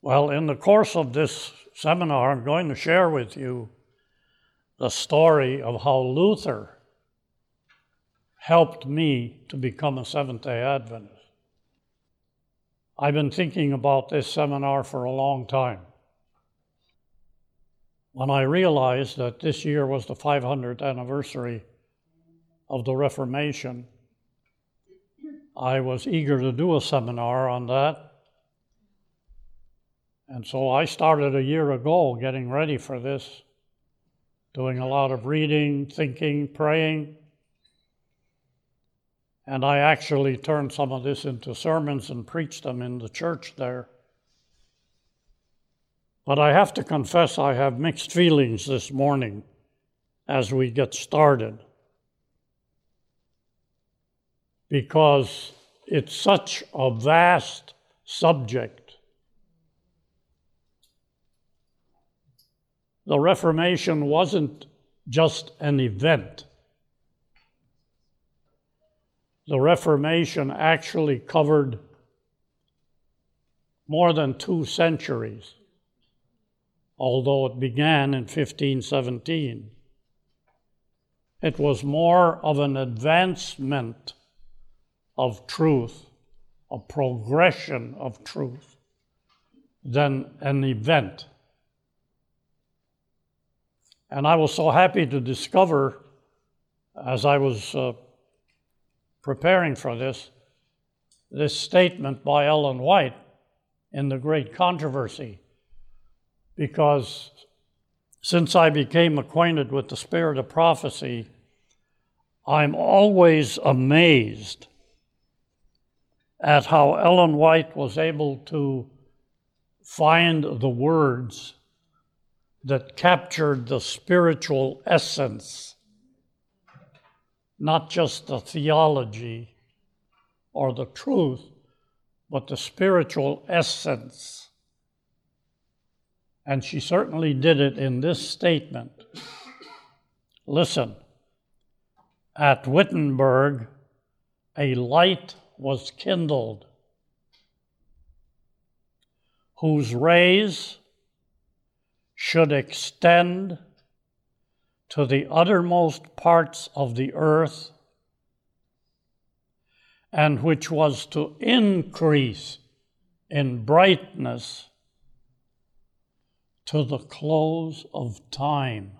Well, in the course of this seminar, I'm going to share with you the story of how Luther helped me to become a Seventh day Adventist. I've been thinking about this seminar for a long time. When I realized that this year was the 500th anniversary of the Reformation, I was eager to do a seminar on that. And so I started a year ago getting ready for this, doing a lot of reading, thinking, praying. And I actually turned some of this into sermons and preached them in the church there. But I have to confess, I have mixed feelings this morning as we get started. Because it's such a vast subject. The Reformation wasn't just an event. The Reformation actually covered more than two centuries, although it began in 1517. It was more of an advancement of truth, a progression of truth, than an event. And I was so happy to discover, as I was uh, preparing for this, this statement by Ellen White in The Great Controversy, because since I became acquainted with the spirit of prophecy, I'm always amazed at how Ellen White was able to find the words that captured the spiritual essence, not just the theology or the truth, but the spiritual essence. And she certainly did it in this statement. Listen, at Wittenberg, a light was kindled, whose rays should extend to the uttermost parts of the earth, and which was to increase in brightness to the close of time.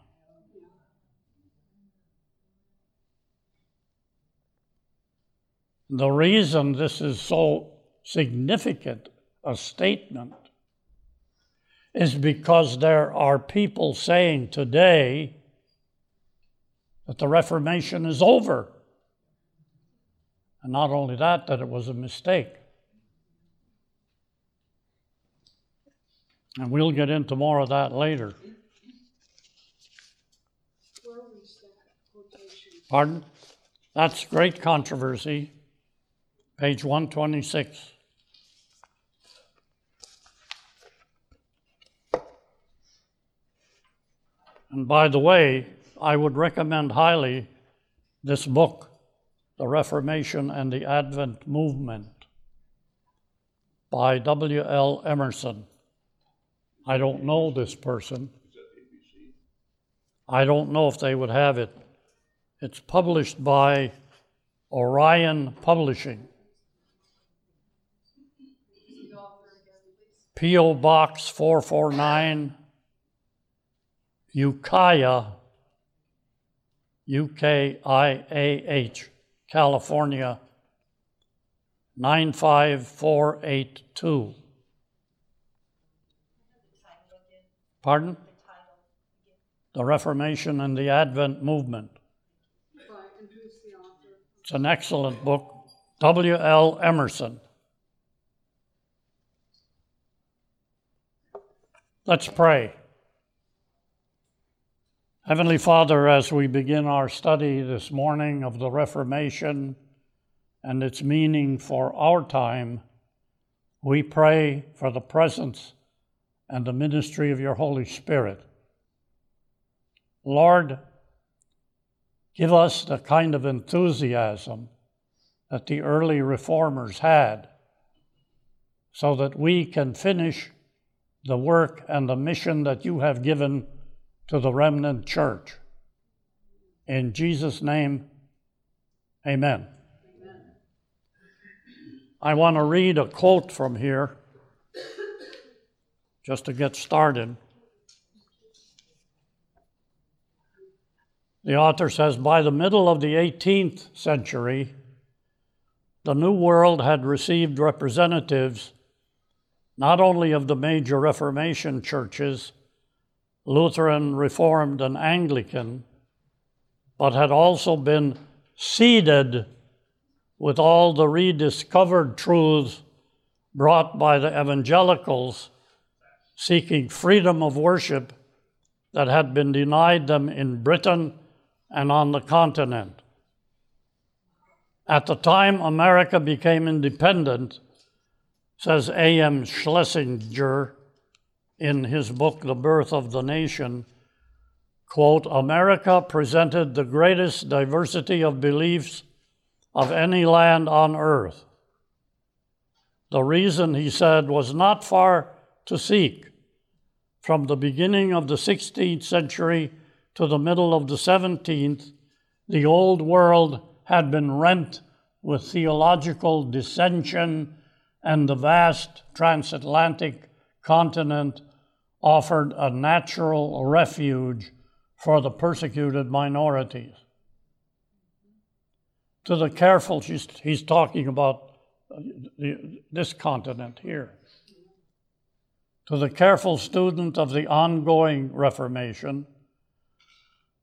The reason this is so significant a statement is because there are people saying today that the Reformation is over. And not only that, that it was a mistake. And we'll get into more of that later. Pardon? That's great controversy page 126. And by the way, I would recommend highly this book, The Reformation and the Advent Movement, by W.L. Emerson. I don't know this person. I don't know if they would have it. It's published by Orion Publishing. P.O. Box 449, Ukiah, U K I A H, California 95482. Pardon? The Reformation and the Advent Movement. It's an excellent book. W.L. Emerson. Let's pray. Heavenly Father, as we begin our study this morning of the Reformation and its meaning for our time, we pray for the presence and the ministry of your Holy Spirit. Lord, give us the kind of enthusiasm that the early reformers had so that we can finish the work and the mission that you have given to the remnant church. In Jesus' name, amen. amen. I want to read a quote from here just to get started. The author says By the middle of the 18th century, the New World had received representatives not only of the major Reformation churches, Lutheran, Reformed, and Anglican, but had also been seeded with all the rediscovered truths brought by the evangelicals seeking freedom of worship that had been denied them in Britain and on the continent. At the time America became independent, says A.M. Schlesinger in his book, The Birth of the Nation, quote, America presented the greatest diversity of beliefs of any land on earth. The reason, he said, was not far to seek. From the beginning of the 16th century to the middle of the 17th, the old world had been rent with theological dissension and the vast transatlantic continent offered a natural refuge for the persecuted minorities. To the careful, he's talking about this continent here. To the careful student of the ongoing Reformation,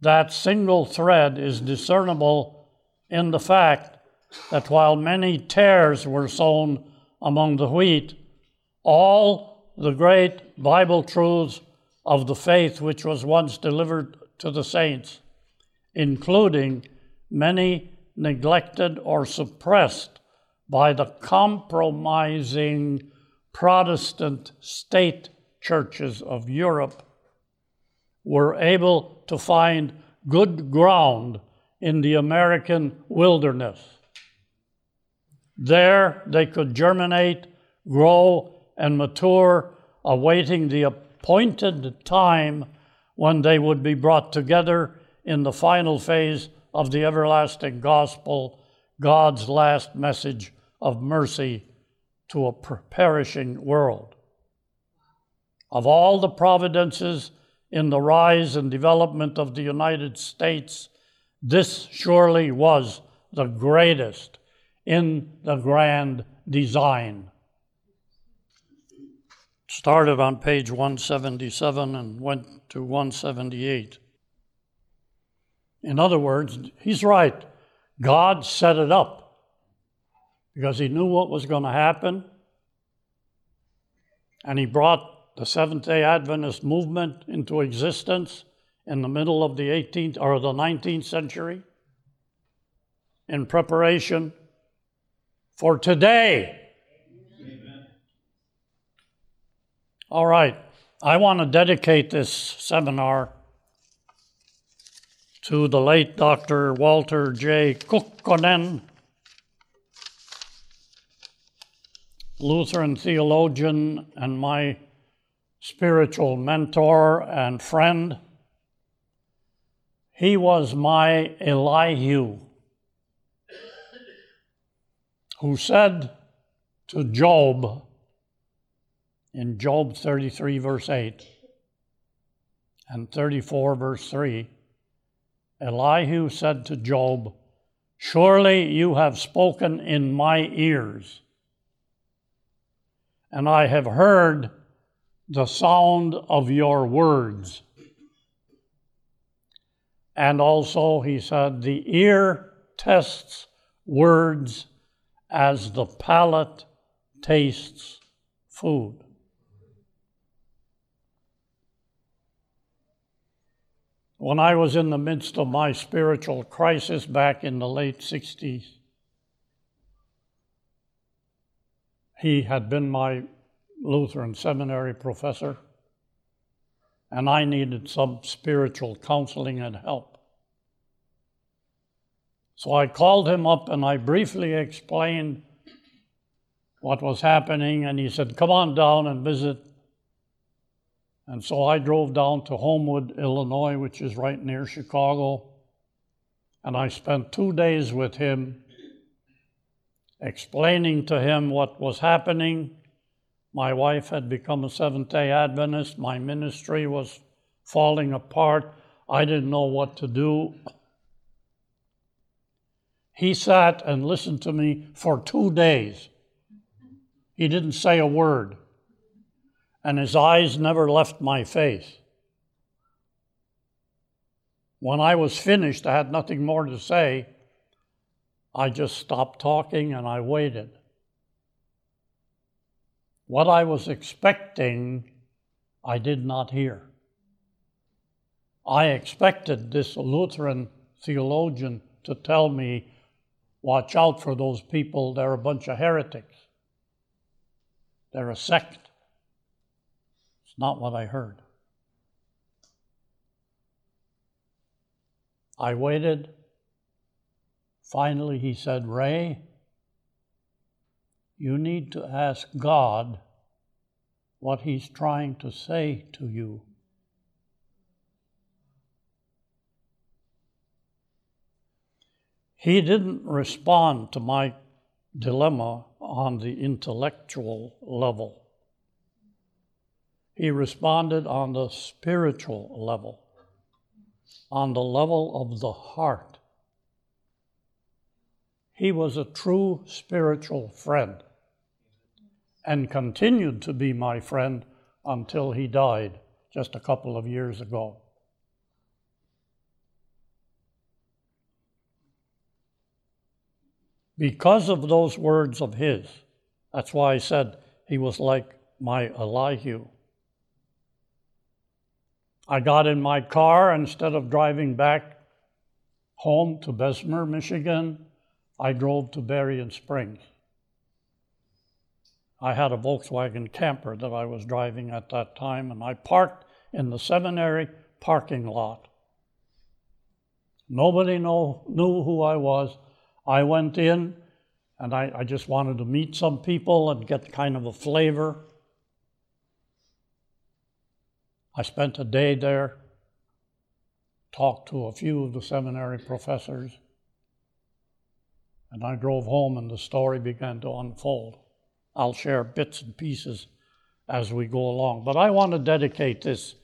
that single thread is discernible in the fact that while many tares were sown among the wheat, all the great Bible truths of the faith which was once delivered to the saints, including many neglected or suppressed by the compromising Protestant state churches of Europe, were able to find good ground in the American wilderness. There they could germinate, grow, and mature, awaiting the appointed time when they would be brought together in the final phase of the everlasting gospel, God's last message of mercy to a perishing world. Of all the providences in the rise and development of the United States, this surely was the greatest in the grand design. Started on page 177 and went to 178. In other words, he's right. God set it up because he knew what was going to happen. And he brought the Seventh day Adventist movement into existence in the middle of the 18th or the 19th century in preparation for today. Amen. All right, I want to dedicate this seminar to the late Dr. Walter J. Kukkonen, Lutheran theologian and my spiritual mentor and friend. He was my Elihu who said to Job in Job 33, verse 8, and 34, verse 3, Elihu said to Job, Surely you have spoken in my ears, and I have heard the sound of your words. And also, he said, the ear tests words as the palate tastes food. When I was in the midst of my spiritual crisis back in the late 60s, he had been my Lutheran seminary professor, and I needed some spiritual counseling and help. So I called him up and I briefly explained what was happening, and he said, Come on down and visit And so I drove down to Homewood, Illinois, which is right near Chicago, and I spent two days with him explaining to him what was happening. My wife had become a Seventh day Adventist, my ministry was falling apart. I didn't know what to do. He sat and listened to me for two days. He didn't say a word, and his eyes never left my face. When I was finished, I had nothing more to say. I just stopped talking and I waited. What I was expecting, I did not hear. I expected this Lutheran theologian to tell me, watch out for those people, they're a bunch of heretics. They're a sect. Not what I heard. I waited. Finally, he said, Ray, you need to ask God what He's trying to say to you. He didn't respond to my dilemma on the intellectual level. He responded on the spiritual level, on the level of the heart. He was a true spiritual friend and continued to be my friend until he died just a couple of years ago. Because of those words of his, that's why I said he was like my Elihu. I got in my car instead of driving back home to Bessemer, Michigan, I drove to Berrien Springs. I had a Volkswagen camper that I was driving at that time, and I parked in the seminary parking lot. Nobody know, knew who I was. I went in and I, I just wanted to meet some people and get kind of a flavor. I spent a day there, talked to a few of the seminary professors, and I drove home and the story began to unfold. I'll share bits and pieces as we go along. But I want to dedicate this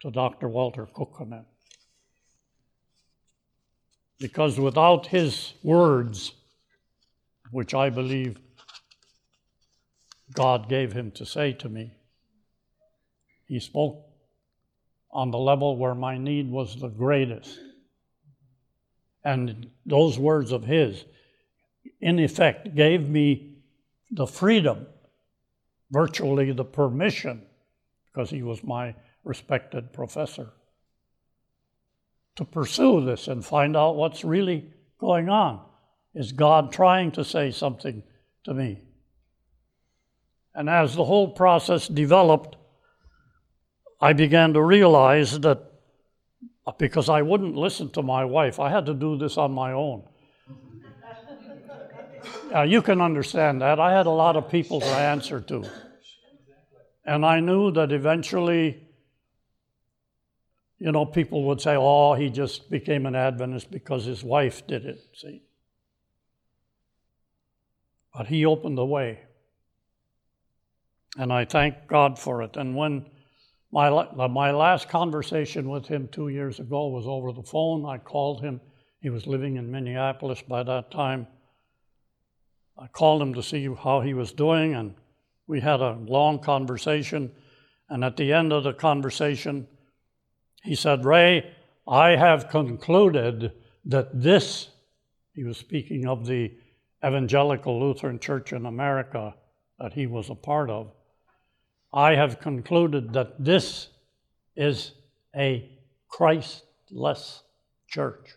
to Dr. Walter Kukkonen. Because without his words, which I believe God gave him to say to me, he spoke on the level where my need was the greatest. And those words of his, in effect, gave me the freedom, virtually the permission, because he was my respected professor, to pursue this and find out what's really going on. Is God trying to say something to me? And as the whole process developed, I began to realize that because I wouldn't listen to my wife, I had to do this on my own. Uh, you can understand that. I had a lot of people to answer to. And I knew that eventually you know, people would say, oh, he just became an Adventist because his wife did it, see. But he opened the way. And I thank God for it. And when my, my last conversation with him two years ago was over the phone, I called him. He was living in Minneapolis by that time. I called him to see how he was doing, and we had a long conversation. And at the end of the conversation, he said, Ray, I have concluded that this, he was speaking of the Evangelical Lutheran Church in America that he was a part of. I have concluded that this is a Christless church.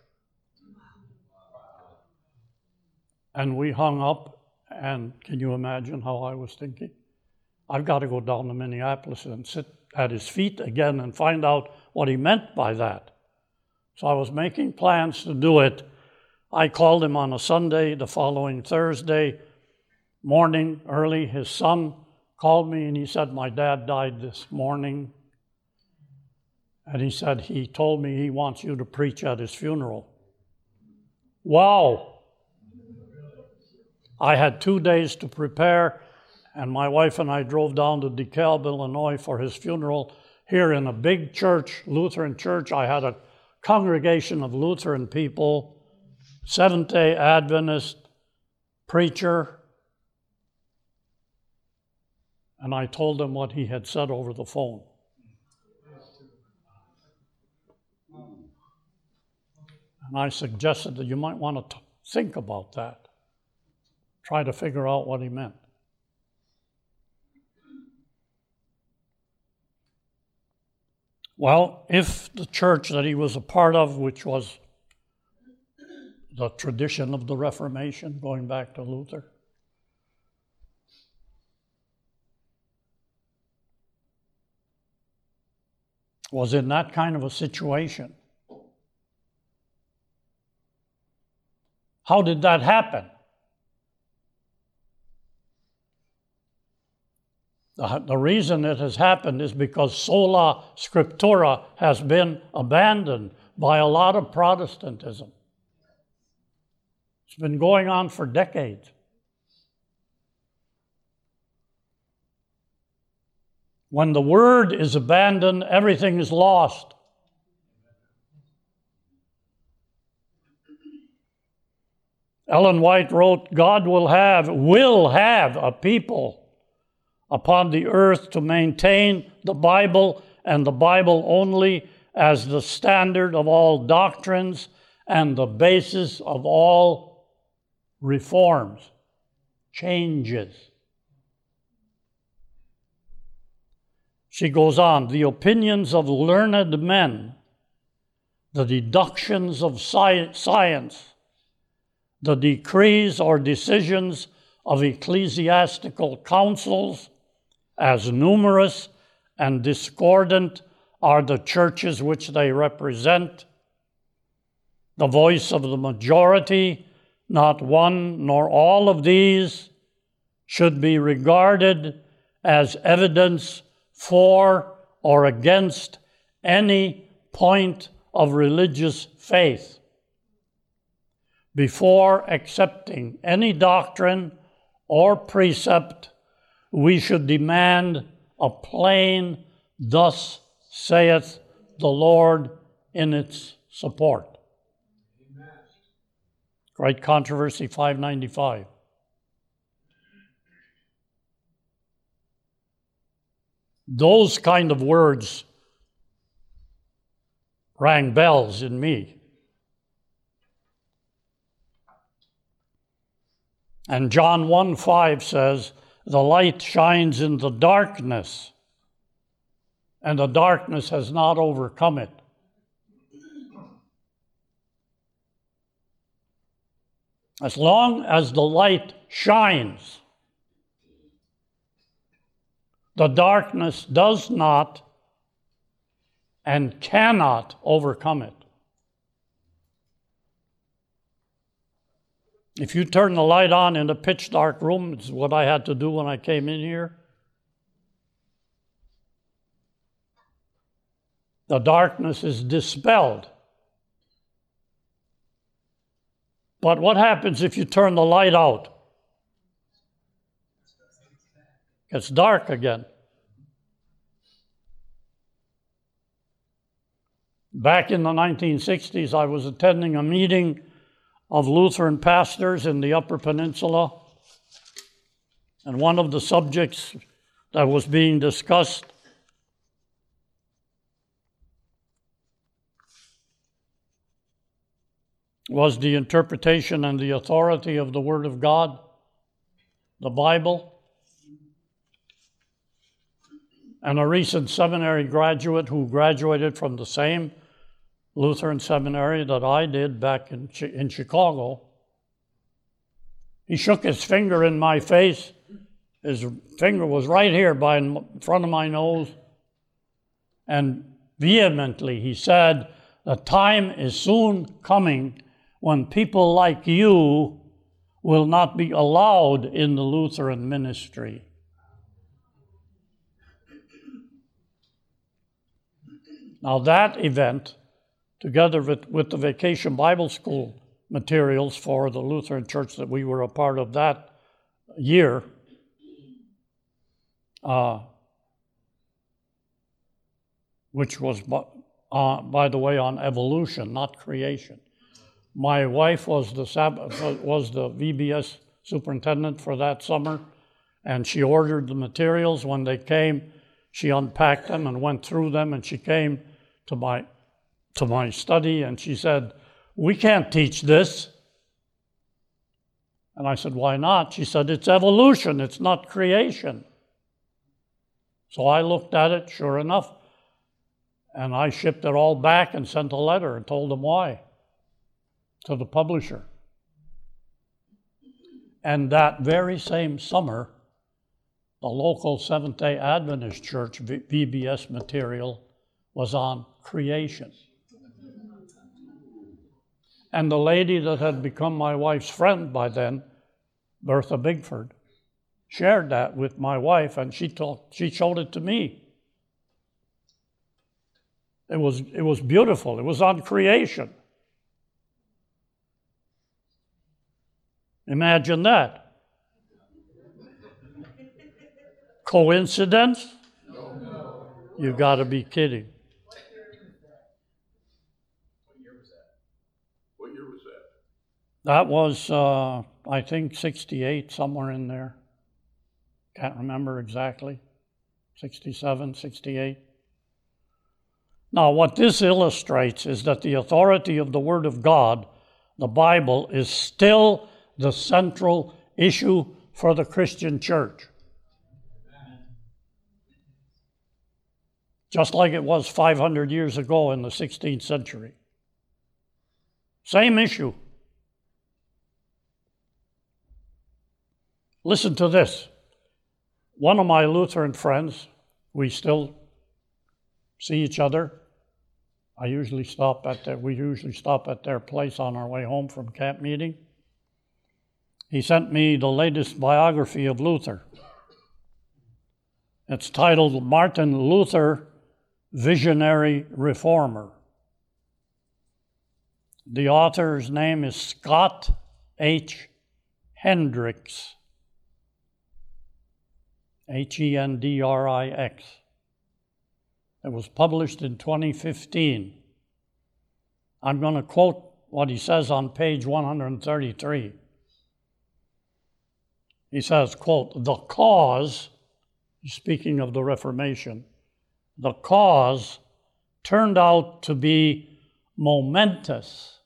And we hung up, and can you imagine how I was thinking? I've got to go down to Minneapolis and sit at his feet again and find out what he meant by that. So I was making plans to do it. I called him on a Sunday, the following Thursday morning, early. His son called me and he said, My dad died this morning. And he said, He told me he wants you to preach at his funeral. Wow! I had two days to prepare, and my wife and I drove down to DeKalb, Illinois for his funeral here in a big church, Lutheran church. I had a congregation of Lutheran people, Seventh day Adventist, preacher, and I told him what he had said over the phone. And I suggested that you might want to think about that, try to figure out what he meant. Well, if the church that he was a part of, which was the tradition of the Reformation, going back to Luther, was in that kind of a situation. How did that happen? The, the reason it has happened is because sola scriptura has been abandoned by a lot of Protestantism. It's been going on for decades. When the word is abandoned, everything is lost. Ellen White wrote, God will have, will have a people upon the earth to maintain the Bible and the Bible only as the standard of all doctrines and the basis of all reforms, changes. She goes on the opinions of learned men, the deductions of science, the decrees or decisions of ecclesiastical councils, as numerous and discordant are the churches which they represent. The voice of the majority, not one nor all of these, should be regarded as evidence for or against any point of religious faith. Before accepting any doctrine or precept, we should demand a plain, Thus saith the Lord, in its support. Great Controversy 595. Those kind of words rang bells in me. And John 1 5 says, The light shines in the darkness, and the darkness has not overcome it. As long as the light shines, the darkness does not and cannot overcome it. If you turn the light on in a pitch dark room, it's what I had to do when I came in here. The darkness is dispelled. But what happens if you turn the light out? It's dark again. Back in the 1960s, I was attending a meeting of Lutheran pastors in the Upper Peninsula, and one of the subjects that was being discussed was the interpretation and the authority of the Word of God, the Bible. And a recent seminary graduate who graduated from the same Lutheran seminary that I did back in, in Chicago. He shook his finger in my face. His finger was right here by in front of my nose. And vehemently he said, The time is soon coming when people like you will not be allowed in the Lutheran ministry. Now, that event, together with, with the Vacation Bible School materials for the Lutheran church that we were a part of that year, uh, which was, uh, by the way, on evolution, not creation. My wife was the, was the VBS superintendent for that summer, and she ordered the materials. When they came, she unpacked them and went through them, and she came to my, to my study and she said, We can't teach this. And I said, Why not? She said, It's evolution, it's not creation. So I looked at it, sure enough, and I shipped it all back and sent a letter and told them why to the publisher. And that very same summer, the local Seventh day Adventist church VBS material was on creation. And the lady that had become my wife's friend by then, Bertha Bigford, shared that with my wife and she, talked, she showed it to me. It was, it was beautiful, it was on creation. Imagine that. Coincidence? No. You got to be kidding. That was, uh, I think, 68, somewhere in there. Can't remember exactly. 67, 68. Now, what this illustrates is that the authority of the Word of God, the Bible, is still the central issue for the Christian church. Just like it was 500 years ago in the 16th century. Same issue. Listen to this. One of my Lutheran friends, we still see each other. I usually stop at their, we usually stop at their place on our way home from camp meeting. He sent me the latest biography of Luther. It's titled Martin Luther, Visionary Reformer. The author's name is Scott H. Hendrix. H E N D R I X. It was published in 2015. I'm going to quote what he says on page 133. He says, quote, the cause, speaking of the Reformation, the cause turned out to be momentous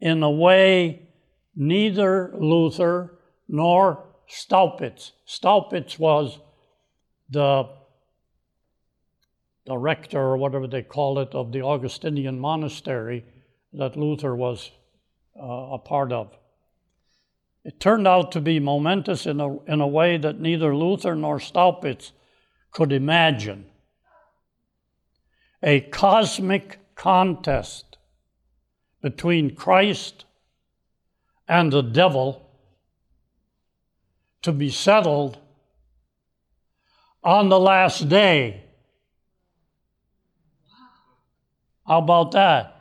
in a way neither Luther nor Staupitz. Staupitz was the, the rector, or whatever they call it, of the Augustinian monastery that Luther was uh, a part of. It turned out to be momentous in a, in a way that neither Luther nor Staupitz could imagine. A cosmic contest between Christ and the devil to be settled on the last day. How about that?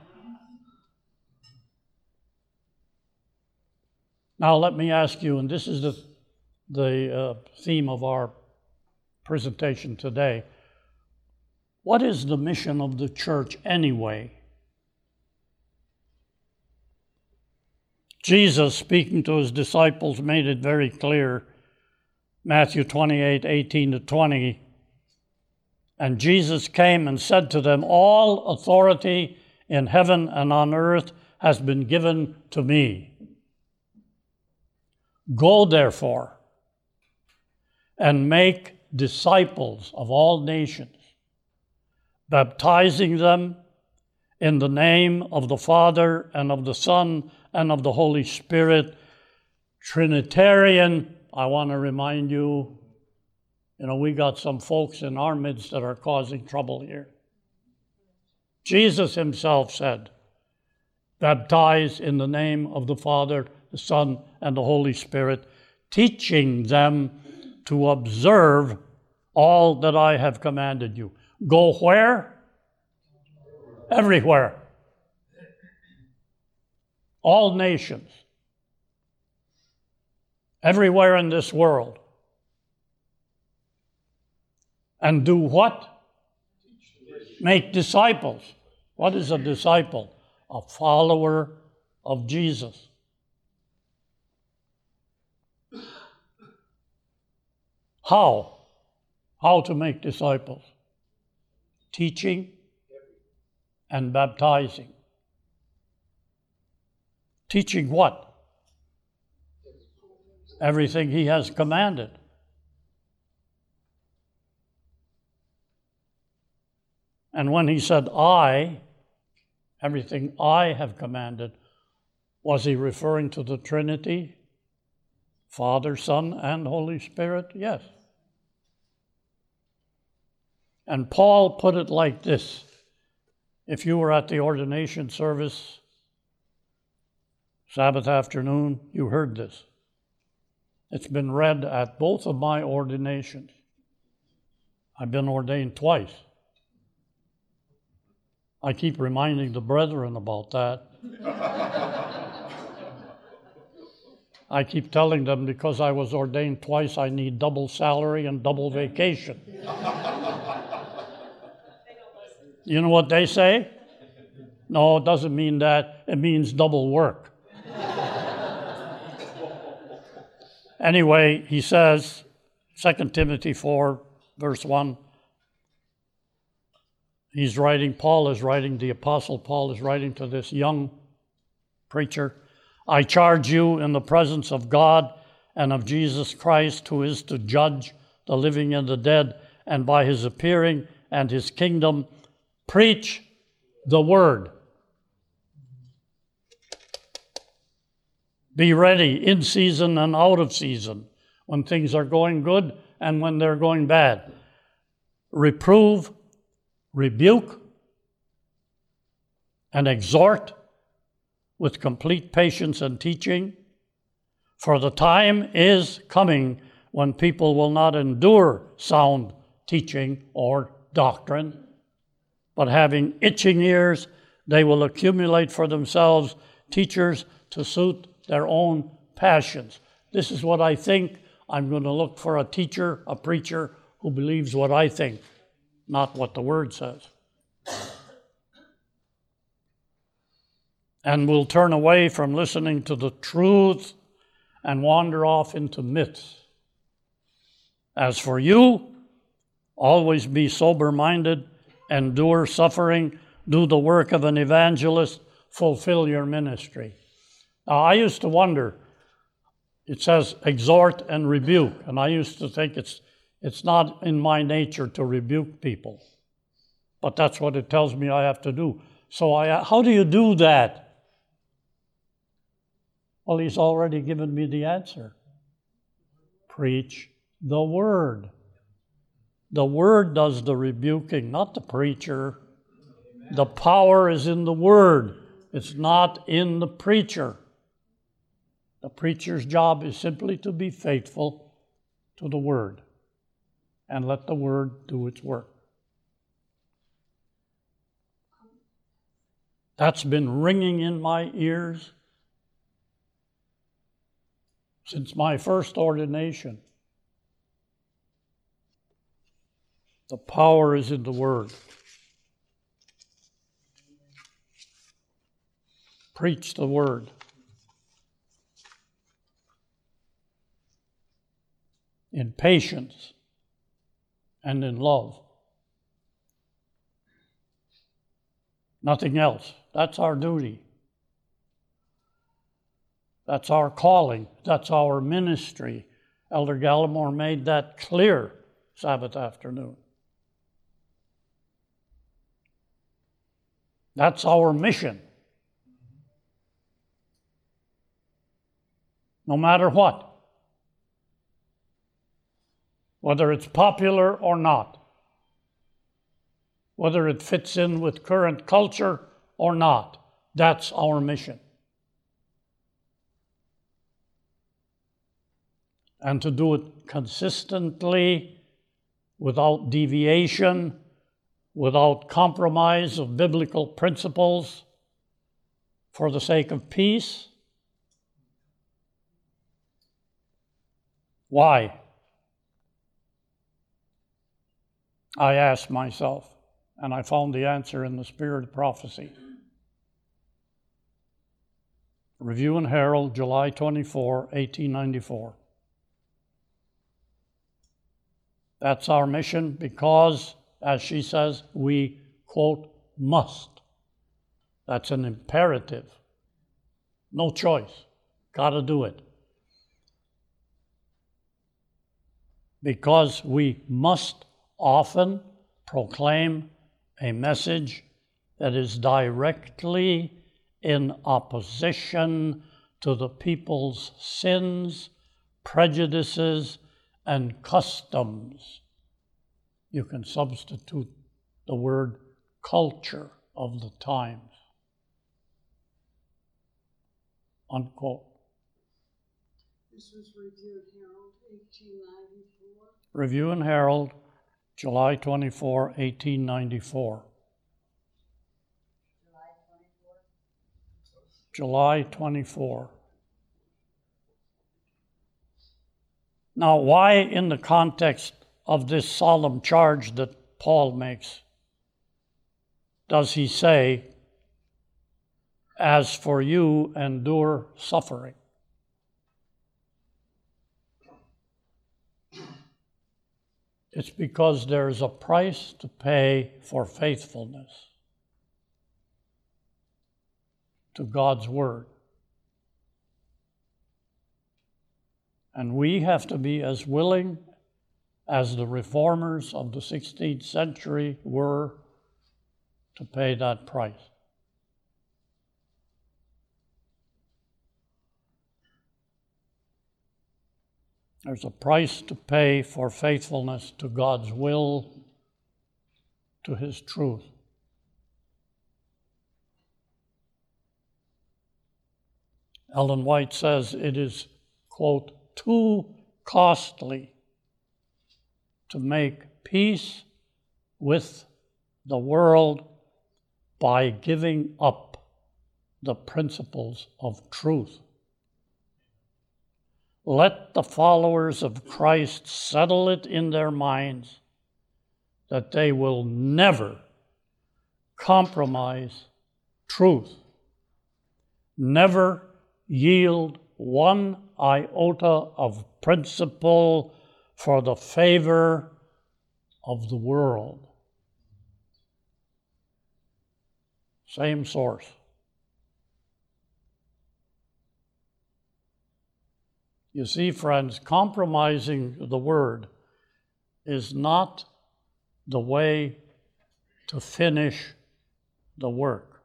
Now, let me ask you, and this is the, the uh, theme of our presentation today. What is the mission of the church anyway? Jesus, speaking to his disciples, made it very clear Matthew 28 18 to 20. And Jesus came and said to them, All authority in heaven and on earth has been given to me. Go therefore and make disciples of all nations, baptizing them in the name of the Father and of the Son and of the Holy Spirit, Trinitarian I want to remind you, you know, we got some folks in our midst that are causing trouble here. Jesus himself said, Baptize in the name of the Father, the Son, and the Holy Spirit, teaching them to observe all that I have commanded you. Go where? Everywhere. All nations. Everywhere in this world. And do what? Make disciples. What is a disciple? A follower of Jesus. How? How to make disciples? Teaching and baptizing. Teaching what? Everything he has commanded. And when he said, I, everything I have commanded, was he referring to the Trinity? Father, Son, and Holy Spirit? Yes. And Paul put it like this if you were at the ordination service Sabbath afternoon, you heard this. It's been read at both of my ordinations. I've been ordained twice. I keep reminding the brethren about that. I keep telling them because I was ordained twice, I need double salary and double vacation. You know what they say? No, it doesn't mean that. It means double work. Anyway, he says, 2 Timothy 4, verse 1, he's writing, Paul is writing, the Apostle Paul is writing to this young preacher I charge you in the presence of God and of Jesus Christ, who is to judge the living and the dead, and by his appearing and his kingdom Preach the word. Be ready in season and out of season when things are going good and when they're going bad. Reprove, rebuke, and exhort with complete patience and teaching. For the time is coming when people will not endure sound teaching or doctrine but having itching ears, they will accumulate for themselves teachers to suit their own passions. This is what I think. I'm going to look for a teacher, a preacher who believes what I think, not what the Word says. And will turn away from listening to the truth and wander off into myths. As for you, always be sober minded endure suffering, do the work of an evangelist, fulfill your ministry. Now, I used to wonder, it says exhort and rebuke, and I used to think it's, it's not in my nature to rebuke people, but that's what it tells me I have to do. So, I, how do you do that? Well, he's already given me the answer preach the word. The word does the rebuking, not the preacher. The power is in the word, it's not in the preacher. The preacher's job is simply to be faithful to the word and let the word do its work. That's been ringing in my ears since my first ordination. The power is in the Word. Preach the Word. In patience and in love. Nothing else. That's our duty. That's our calling. That's our ministry. Elder Gallimore made that clear Sabbath afternoon. That's our mission. No matter what. Whether it's popular or not. Whether it fits in with current culture or not. That's our mission. And to do it consistently, without deviation, without compromise of biblical principles for the sake of peace? Why? I asked myself, and I found the answer in the spirit of prophecy. Review and Herald, July 24, 1894. That's our mission because, as she says, we, quote, must. That's an imperative. No choice. Got to do it. Because we must often proclaim a message that is directly in opposition to the people's sins, prejudices, and customs. You can substitute the word culture of the times. Unquote. This was Review and Herald, 1894. Review and Herald, July 24, 1894. July 24. Now, why, in the context of this solemn charge that Paul makes, does he say, As for you, endure suffering? It's because there's a price to pay for faithfulness to God's Word. And we have to be as willing as the reformers of the 16th century were to pay that price. There's a price to pay for faithfulness to God's will, to His truth. Ellen White says it is, quote, too costly to make peace with the world by giving up the principles of truth. Let the followers of Christ settle it in their minds that they will never compromise truth, never yield one iota of principle for the favor of the world. Same source. You see, friends, compromising the word is not the way to finish the work.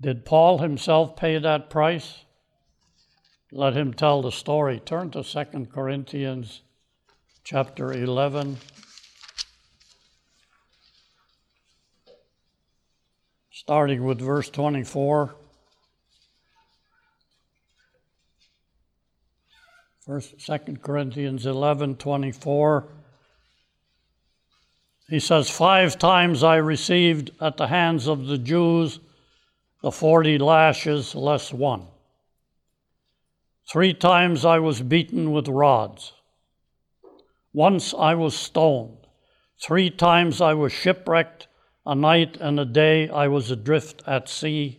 Did Paul himself pay that price? Let him tell the story. Turn to 2 Corinthians chapter 11. Starting with verse 24. First, 2 Corinthians 11 24. He says, Five times I received at the hands of the Jews the forty lashes less one. Three times I was beaten with rods. Once I was stoned. Three times I was shipwrecked. A night and a day I was adrift at sea.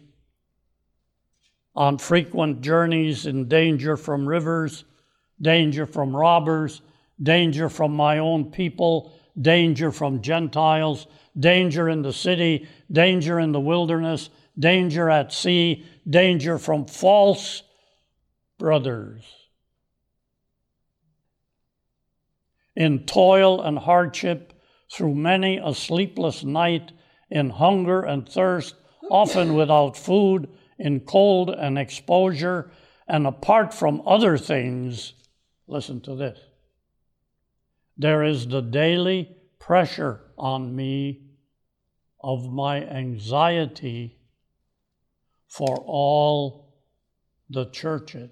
On frequent journeys in danger from rivers, danger from robbers, danger from my own people, danger from Gentiles, danger in the city, danger in the wilderness, danger at sea, danger from false brothers. In toil and hardship, through many a sleepless night, in hunger and thirst, often without food, in cold and exposure, and apart from other things, listen to this. There is the daily pressure on me of my anxiety for all the churches.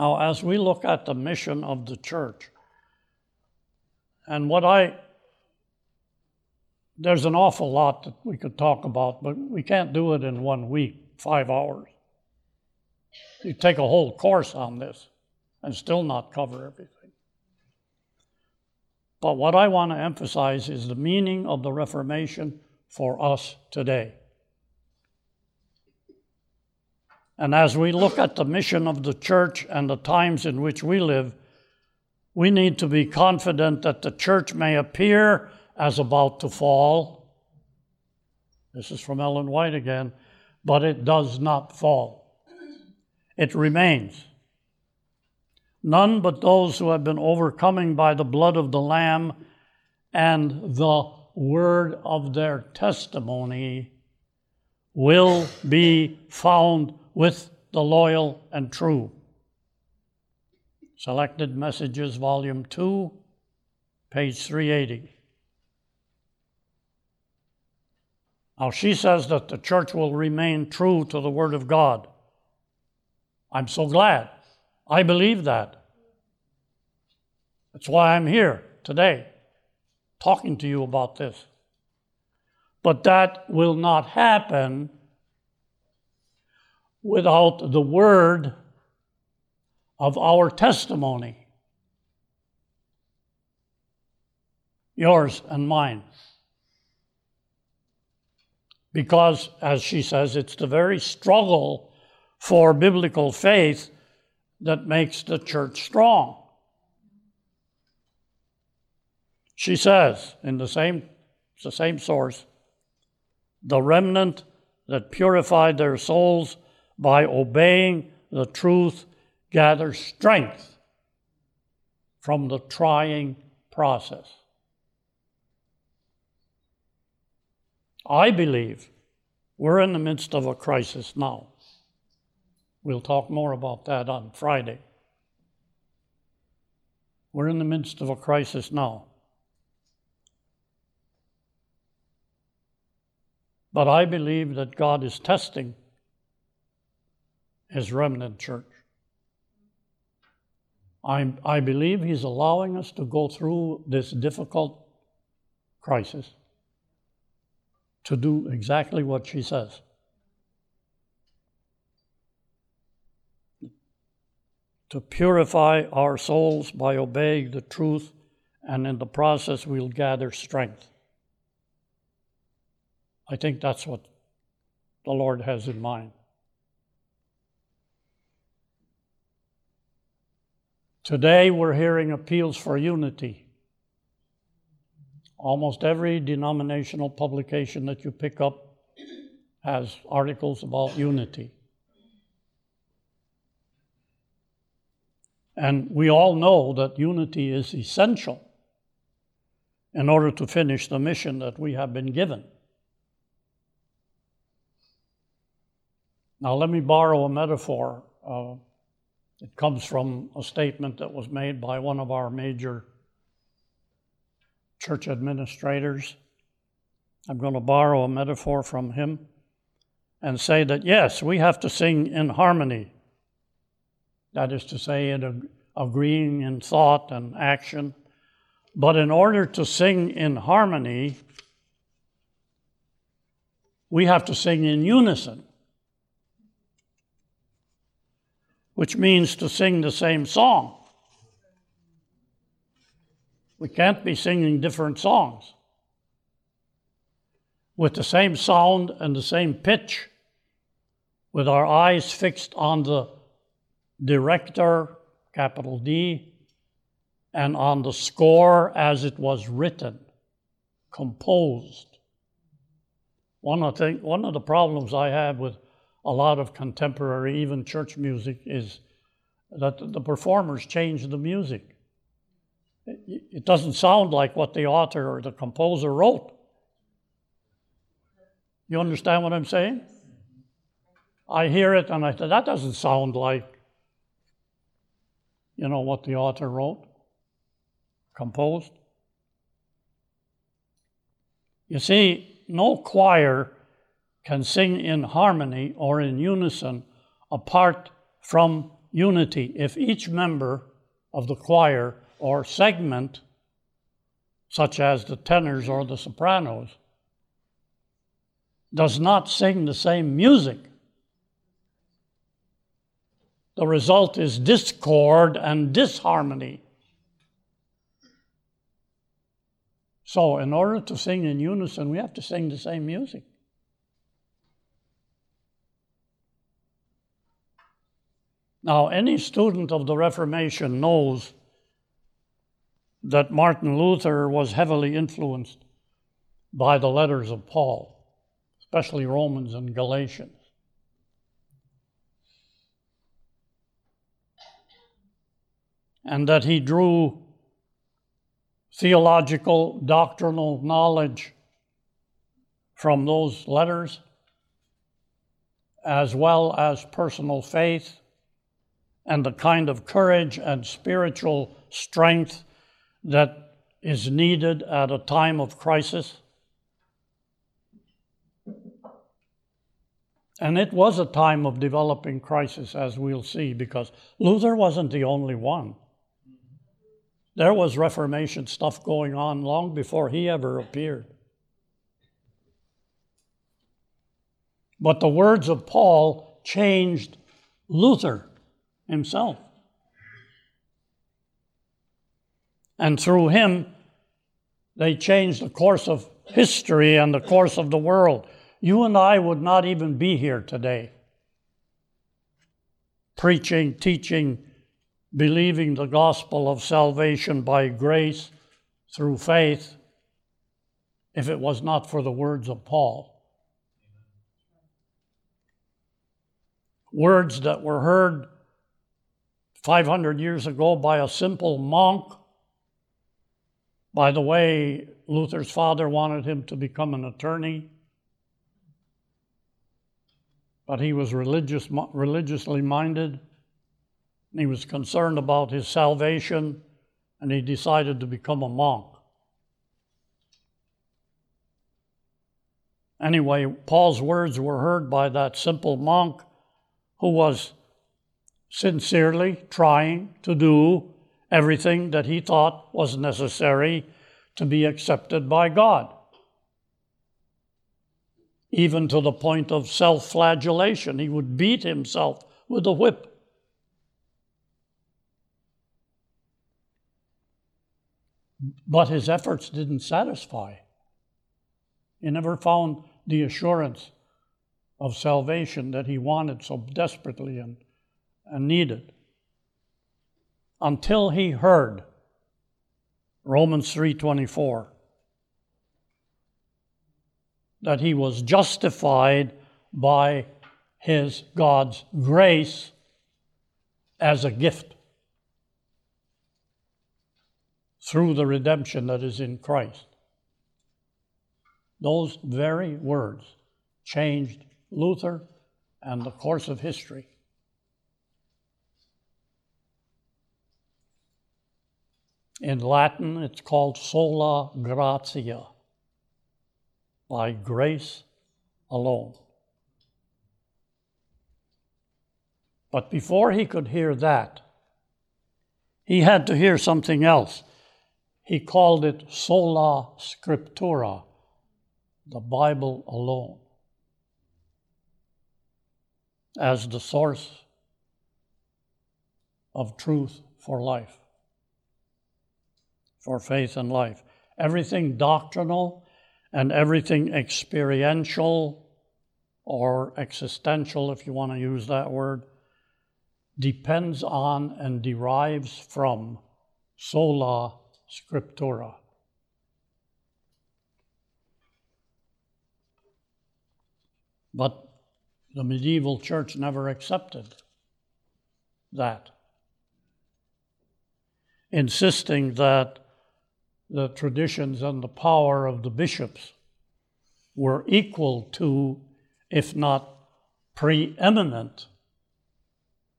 Now, as we look at the mission of the church, and what I, there's an awful lot that we could talk about, but we can't do it in one week, five hours. You take a whole course on this and still not cover everything. But what I want to emphasize is the meaning of the Reformation for us today. And as we look at the mission of the church and the times in which we live, we need to be confident that the church may appear as about to fall. This is from Ellen White again, but it does not fall. It remains. None but those who have been overcoming by the blood of the Lamb and the word of their testimony will be found with the loyal and true. Selected Messages, Volume 2, page 380. Now, she says that the church will remain true to the Word of God. I'm so glad. I believe that. That's why I'm here today, talking to you about this. But that will not happen without the Word of our testimony, yours and mine. Because, as she says, it's the very struggle for biblical faith that makes the church strong. She says, in the same, the same source, the remnant that purified their souls by obeying the truth gather strength from the trying process. I believe we're in the midst of a crisis now. We'll talk more about that on Friday. We're in the midst of a crisis now. But I believe that God is testing his remnant church. I, I believe He's allowing us to go through this difficult crisis to do exactly what she says. To purify our souls by obeying the truth, and in the process, we'll gather strength. I think that's what the Lord has in mind. Today, we're hearing appeals for unity. Almost every denominational publication that you pick up has articles about unity. And we all know that unity is essential in order to finish the mission that we have been given. Now, let me borrow a metaphor. Uh, it comes from a statement that was made by one of our major church administrators. I'm going to borrow a metaphor from him and say that yes, we have to sing in harmony. That is to say, in agreeing in thought and action. But in order to sing in harmony, we have to sing in unison. Which means to sing the same song. We can't be singing different songs with the same sound and the same pitch, with our eyes fixed on the director, capital D, and on the score as it was written, composed. One of, the, one of the problems I have with a lot of contemporary, even church music, is that the performers change the music. It doesn't sound like what the author or the composer wrote. You understand what I'm saying? I hear it and I say, that doesn't sound like, you know, what the author wrote, composed. You see, no choir can sing in harmony or in unison apart from unity if each member of the choir or segment, such as the tenors or the sopranos, does not sing the same music. The result is discord and disharmony. So, in order to sing in unison, we have to sing the same music. Now, any student of the Reformation knows that Martin Luther was heavily influenced by the letters of Paul, especially Romans and Galatians. And that he drew theological, doctrinal knowledge from those letters, as well as personal faith and the kind of courage and spiritual strength that is needed at a time of crisis. And it was a time of developing crisis, as we'll see, because Luther wasn't the only one. There was Reformation stuff going on long before he ever appeared. But the words of Paul changed Luther himself. And through him, they changed the course of history and the course of the world. You and I would not even be here today, preaching, teaching, believing the gospel of salvation by grace through faith, if it was not for the words of Paul. Words that were heard 500 years ago by a simple monk. By the way, Luther's father wanted him to become an attorney, but he was religious, religiously minded. He was concerned about his salvation, and he decided to become a monk. Anyway, Paul's words were heard by that simple monk who was sincerely trying to do everything that he thought was necessary to be accepted by God, even to the point of self flagellation. He would beat himself with a whip. But his efforts didn't satisfy. He never found the assurance of salvation that he wanted so desperately and and needed until he heard Romans 3:24 that he was justified by his God's grace as a gift through the redemption that is in Christ. Those very words changed Luther and the course of history. In Latin, it's called sola gratia, by grace alone. But before he could hear that, he had to hear something else. He called it sola scriptura, the Bible alone, as the source of truth for life for faith and life. Everything doctrinal and everything experiential or existential, if you want to use that word, depends on and derives from sola scriptura. But the medieval church never accepted that, insisting that the traditions and the power of the bishops were equal to, if not preeminent,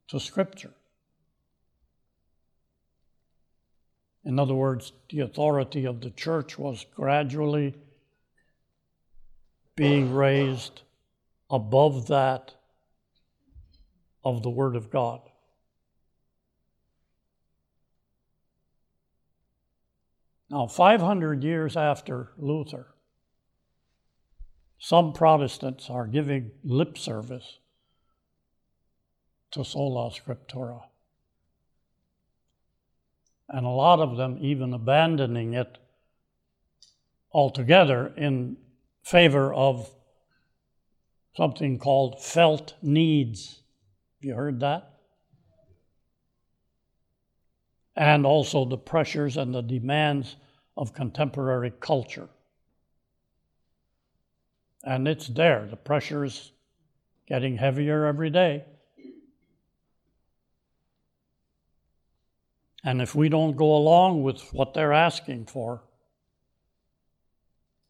to Scripture. In other words, the authority of the church was gradually being raised above that of the Word of God. Now, 500 years after Luther, some Protestants are giving lip service to sola scriptura. And a lot of them even abandoning it altogether in favor of something called felt needs. Have you heard that? And also the pressures and the demands of contemporary culture. And it's there. The pressure is getting heavier every day. And if we don't go along with what they're asking for,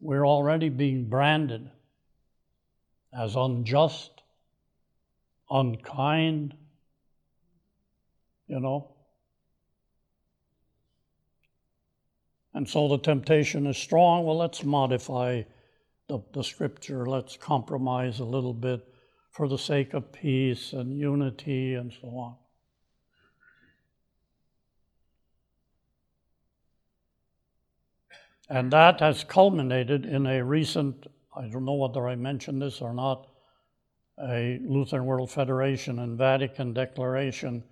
we're already being branded as unjust, unkind, you know. And so the temptation is strong. Well, let's modify the, the scripture, let's compromise a little bit for the sake of peace and unity and so on. And that has culminated in a recent, I don't know whether I mentioned this or not, a Lutheran World Federation and Vatican declaration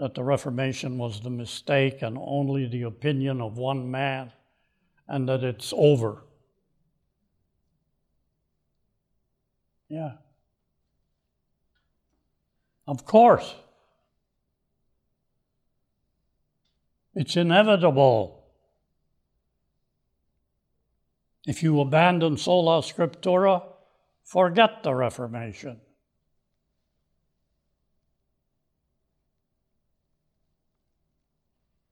that the Reformation was the mistake and only the opinion of one man, and that it's over. Yeah. Of course. It's inevitable. If you abandon sola scriptura, forget the Reformation.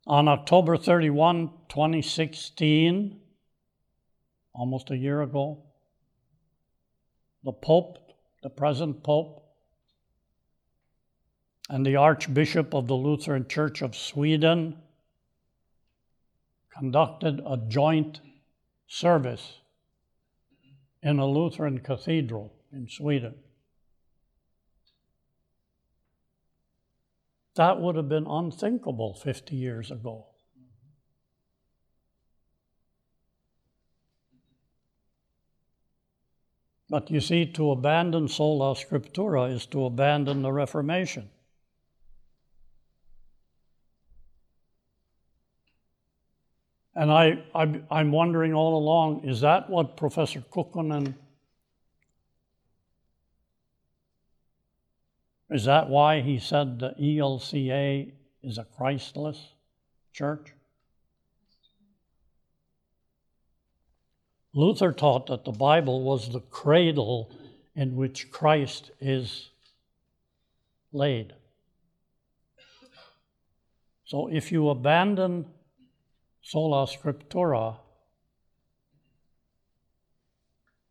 On October 31, 2016, almost a year ago, the Pope, the present Pope, and the Archbishop of the Lutheran Church of Sweden conducted a joint service in a Lutheran cathedral in Sweden. That would have been unthinkable 50 years ago. But you see, to abandon sola scriptura is to abandon the Reformation. And I, I, am wondering all along is that what Professor Kukkonen is that why he said the ELCA is a Christless church? Luther taught that the Bible was the cradle in which Christ is laid. So if you abandon sola scriptura,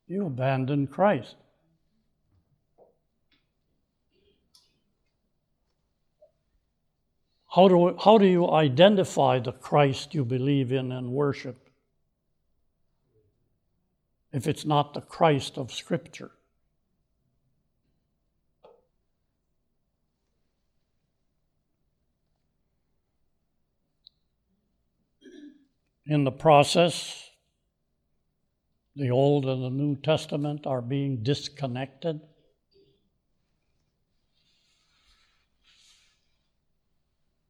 you abandon Christ. How do, how do you identify the Christ you believe in and worship if it's not the Christ of Scripture? In the process, the Old and the New Testament are being disconnected.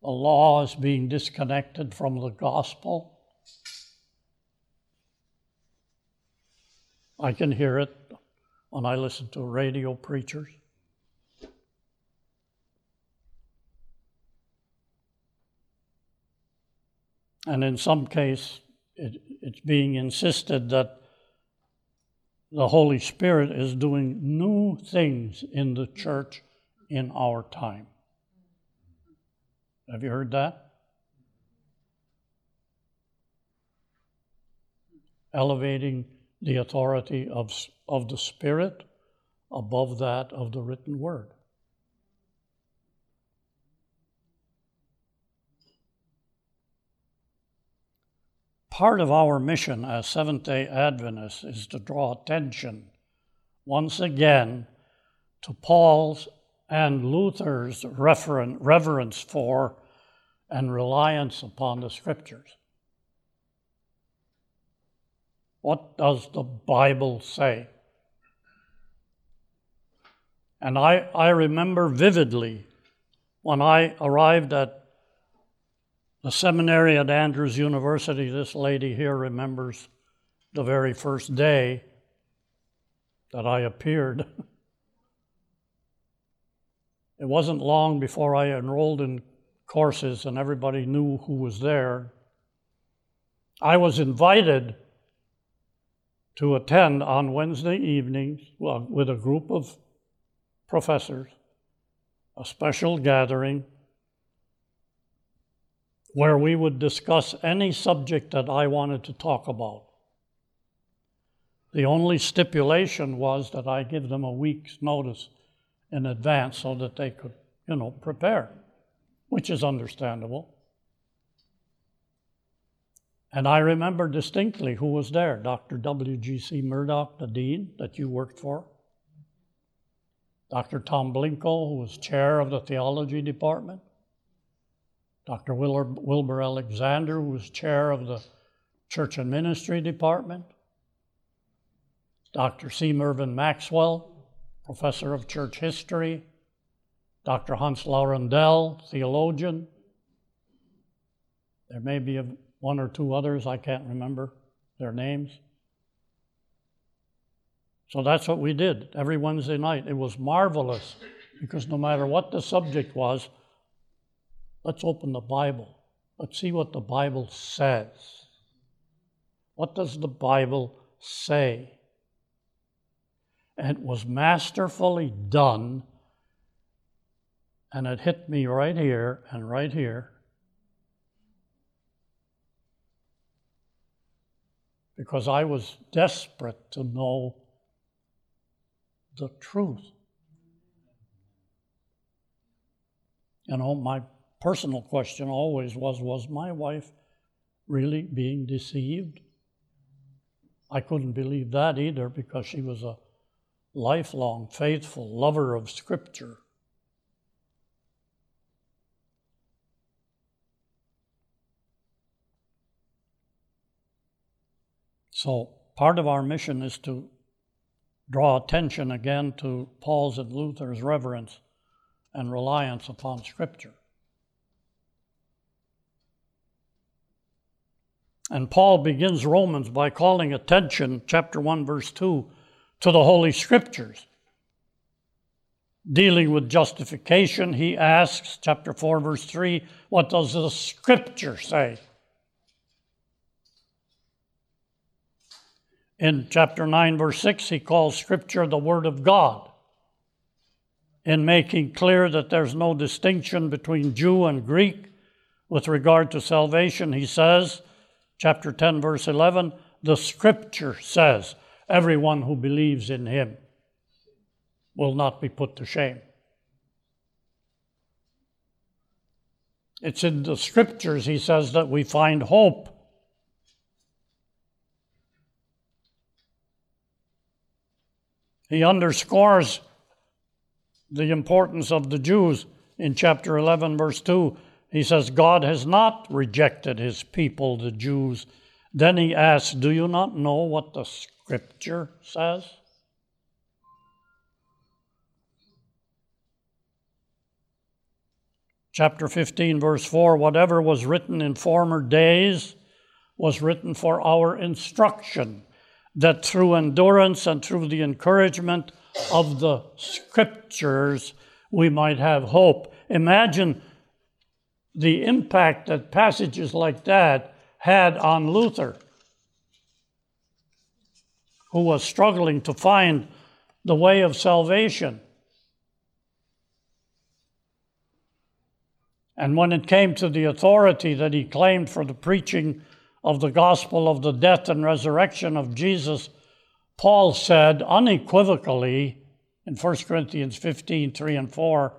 The law is being disconnected from the gospel. I can hear it when I listen to radio preachers. And in some case, it, it's being insisted that the Holy Spirit is doing new things in the church in our time. Have you heard that? Elevating the authority of, of the Spirit above that of the written word. Part of our mission as Seventh day Adventists is to draw attention once again to Paul's and Luther's reverence for and reliance upon the Scriptures. What does the Bible say? And I, I remember vividly when I arrived at the seminary at Andrews University, this lady here remembers the very first day that I appeared. it wasn't long before I enrolled in courses and everybody knew who was there. I was invited to attend on Wednesday evenings with a group of professors, a special gathering where we would discuss any subject that I wanted to talk about. The only stipulation was that I give them a week's notice in advance so that they could, you know, prepare, which is understandable. And I remember distinctly who was there Dr. W.G.C. Murdoch, the dean that you worked for, Dr. Tom Blincoe, who was chair of the theology department, Dr. Wilbur Alexander, who was chair of the church and ministry department, Dr. C. Mervyn Maxwell, professor of church history, Dr. Hans LaRondelle, theologian. There may be one or two others, I can't remember their names. So that's what we did every Wednesday night. It was marvelous because no matter what the subject was, let's open the Bible. Let's see what the Bible says. What does the Bible say? And it was masterfully done, and it hit me right here and right here. Because I was desperate to know the truth. You know, my personal question always was Was my wife really being deceived? I couldn't believe that either because she was a lifelong, faithful lover of Scripture. So, part of our mission is to draw attention again to Paul's and Luther's reverence and reliance upon Scripture. And Paul begins Romans by calling attention, chapter 1, verse 2, to the Holy Scriptures. Dealing with justification, he asks, chapter 4, verse 3, what does the Scripture say? In chapter 9, verse 6, he calls Scripture the Word of God, in making clear that there's no distinction between Jew and Greek. With regard to salvation, he says, chapter 10, verse 11, the Scripture says, everyone who believes in him will not be put to shame. It's in the Scriptures, he says, that we find hope He underscores the importance of the Jews in chapter 11, verse 2. He says, God has not rejected his people, the Jews. Then he asks, Do you not know what the scripture says? Chapter 15, verse 4 Whatever was written in former days was written for our instruction that through endurance and through the encouragement of the scriptures, we might have hope. Imagine the impact that passages like that had on Luther, who was struggling to find the way of salvation. And when it came to the authority that he claimed for the preaching of the gospel of the death and resurrection of Jesus, Paul said unequivocally in 1 Corinthians 15 3 and 4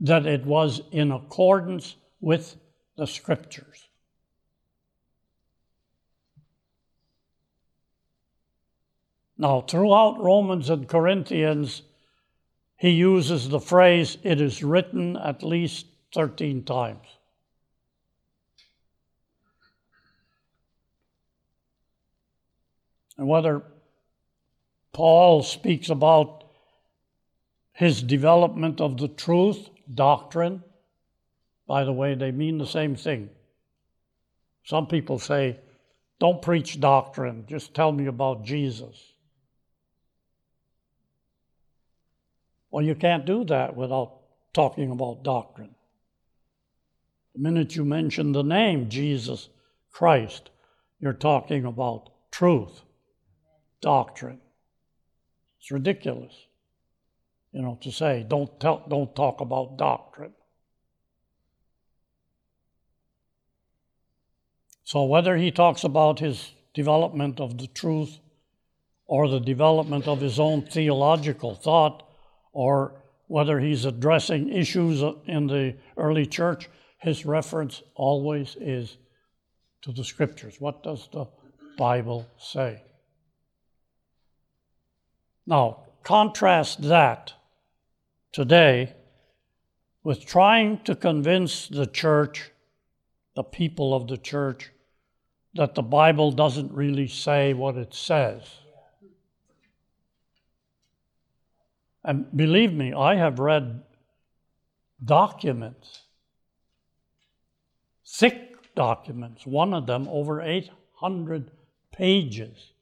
that it was in accordance with the scriptures. Now, throughout Romans and Corinthians, he uses the phrase, it is written at least 13 times. And whether Paul speaks about his development of the truth, doctrine, by the way, they mean the same thing. Some people say, don't preach doctrine, just tell me about Jesus. Well, you can't do that without talking about doctrine. The minute you mention the name Jesus Christ, you're talking about truth, doctrine. It's ridiculous, you know, to say don't tell, don't talk about doctrine. So whether he talks about his development of the truth or the development of his own theological thought or whether he's addressing issues in the early church, his reference always is to the scriptures. What does the Bible say? Now, contrast that today with trying to convince the church, the people of the church, that the Bible doesn't really say what it says. And believe me, I have read documents thick documents, one of them over 800 pages,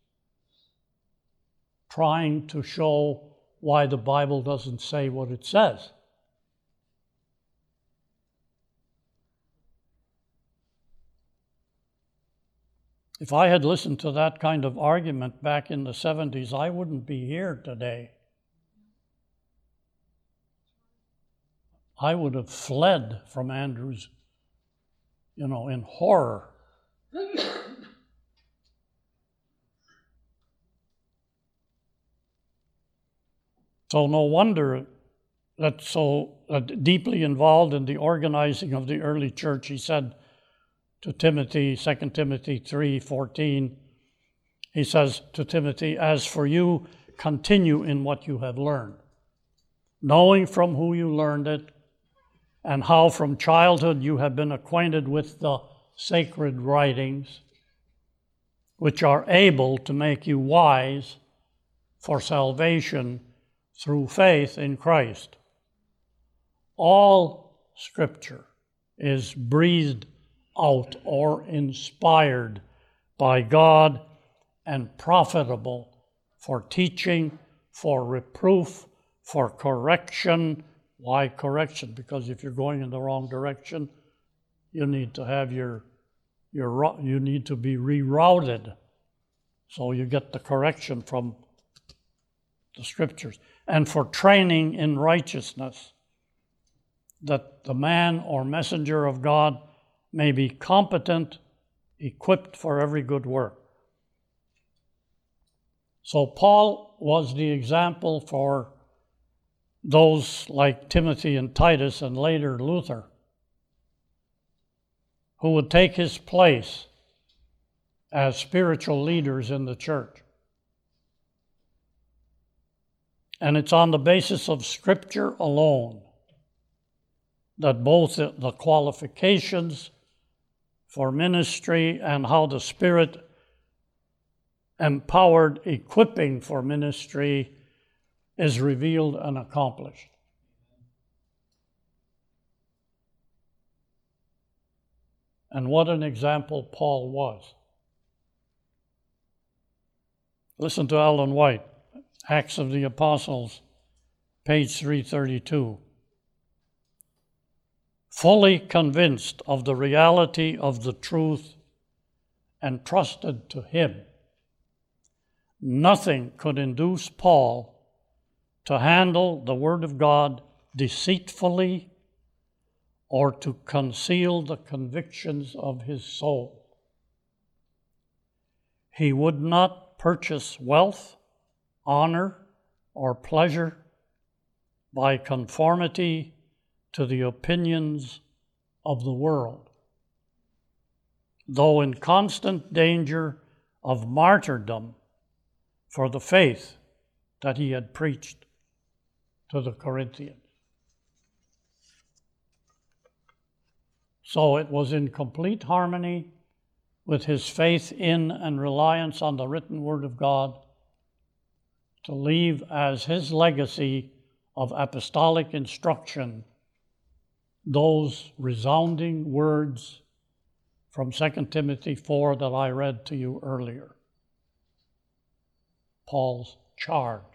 trying to show why the Bible doesn't say what it says. If I had listened to that kind of argument back in the 70s, I wouldn't be here today. I would have fled from Andrews you know, in horror. so, no wonder that so uh, deeply involved in the organizing of the early church, he said to Timothy, 2 Timothy 3 14, he says to Timothy, As for you, continue in what you have learned, knowing from who you learned it and how from childhood you have been acquainted with the sacred writings, which are able to make you wise for salvation through faith in Christ. All Scripture is breathed out or inspired by God and profitable for teaching, for reproof, for correction, why correction? Because if you're going in the wrong direction, you need to have your, your you need to be rerouted. So you get the correction from the scriptures. And for training in righteousness, that the man or messenger of God may be competent, equipped for every good work. So Paul was the example for those like Timothy and Titus and later Luther, who would take his place as spiritual leaders in the church. And it's on the basis of Scripture alone that both the qualifications for ministry and how the Spirit empowered equipping for ministry is revealed and accomplished. And what an example Paul was. Listen to Ellen White, Acts of the Apostles, page 332. Fully convinced of the reality of the truth and trusted to Him, nothing could induce Paul to handle the Word of God deceitfully or to conceal the convictions of his soul. He would not purchase wealth, honor, or pleasure by conformity to the opinions of the world. Though in constant danger of martyrdom for the faith that he had preached to the Corinthians. So it was in complete harmony with his faith in and reliance on the written Word of God to leave as his legacy of apostolic instruction those resounding words from 2 Timothy 4 that I read to you earlier. Paul's charge.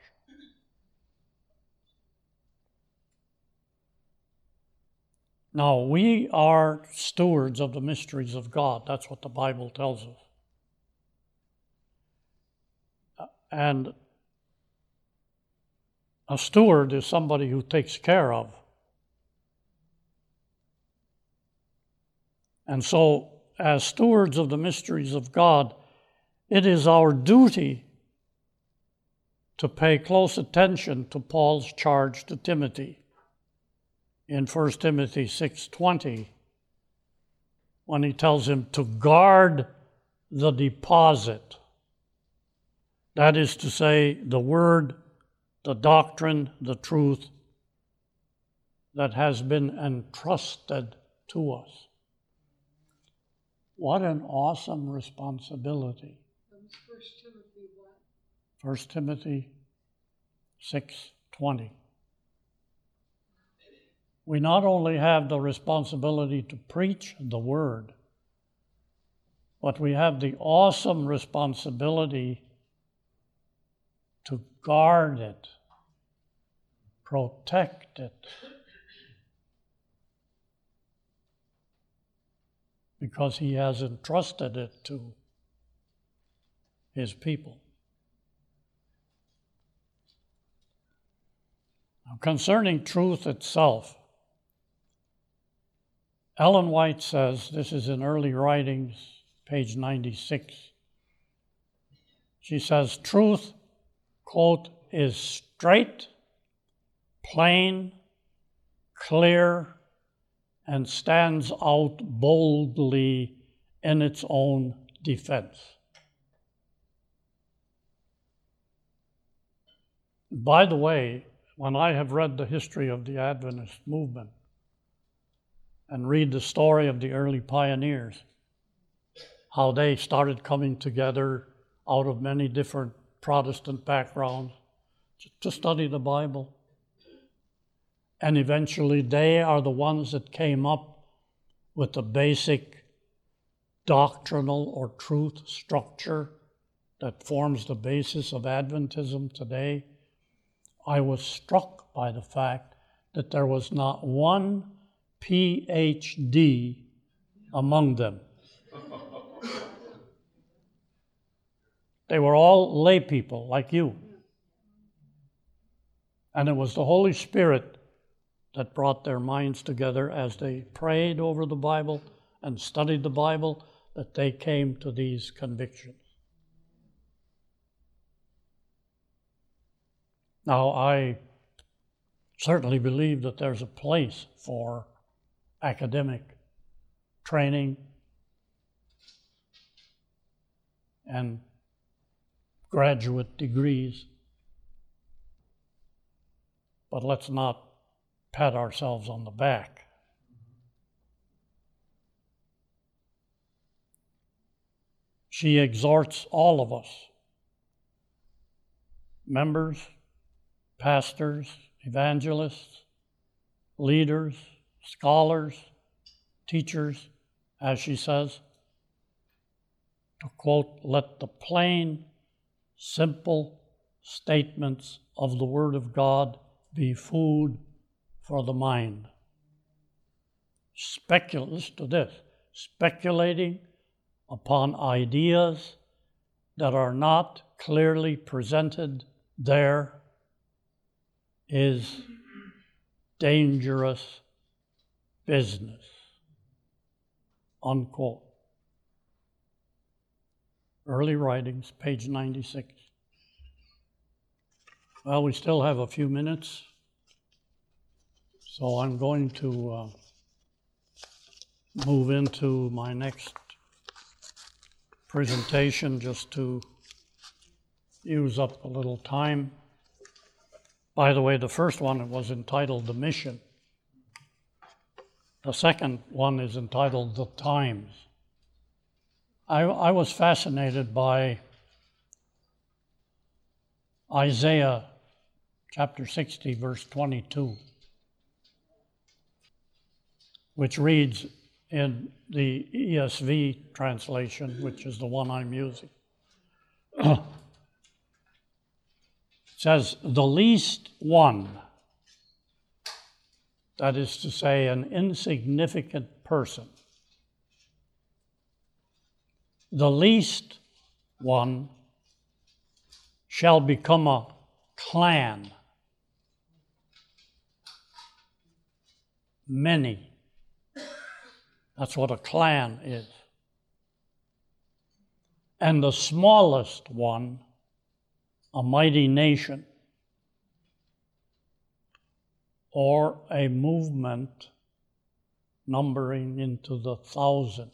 Now, we are stewards of the mysteries of God. That's what the Bible tells us. And a steward is somebody who takes care of. And so, as stewards of the mysteries of God, it is our duty to pay close attention to Paul's charge to Timothy in 1 Timothy 6:20 when he tells him to guard the deposit. That is to say, the word the doctrine, the truth that has been entrusted to us. What an awesome responsibility. First Timothy 1 Timothy 6:20. We not only have the responsibility to preach the word, but we have the awesome responsibility to guard it protect it. Because he has entrusted it to his people. Now, concerning truth itself, Ellen White says, this is in early writings, page 96. She says, truth, quote, is straight plain, clear, and stands out boldly in its own defense. By the way, when I have read the history of the Adventist movement and read the story of the early pioneers, how they started coming together out of many different Protestant backgrounds to study the Bible, and eventually, they are the ones that came up with the basic doctrinal or truth structure that forms the basis of Adventism today. I was struck by the fact that there was not one PhD among them. They were all lay people like you. And it was the Holy Spirit that brought their minds together as they prayed over the Bible and studied the Bible that they came to these convictions. Now, I certainly believe that there's a place for academic training and graduate degrees. But let's not pat ourselves on the back. She exhorts all of us members, pastors, evangelists, leaders, scholars, teachers, as she says, to quote, let the plain, simple statements of the Word of God be food for the mind. Specul- listen to this speculating upon ideas that are not clearly presented there is dangerous business. Unquote. Early writings, page 96. Well, we still have a few minutes. So I'm going to uh, move into my next presentation just to use up a little time. By the way, the first one was entitled The Mission. The second one is entitled The Times. I, I was fascinated by Isaiah chapter 60, verse 22, which reads in the ESV translation, which is the one I'm using. says, The least one, that is to say, an insignificant person, the least one shall become a clan. Many. That's what a clan is. And the smallest one, a mighty nation, or a movement numbering into the thousands.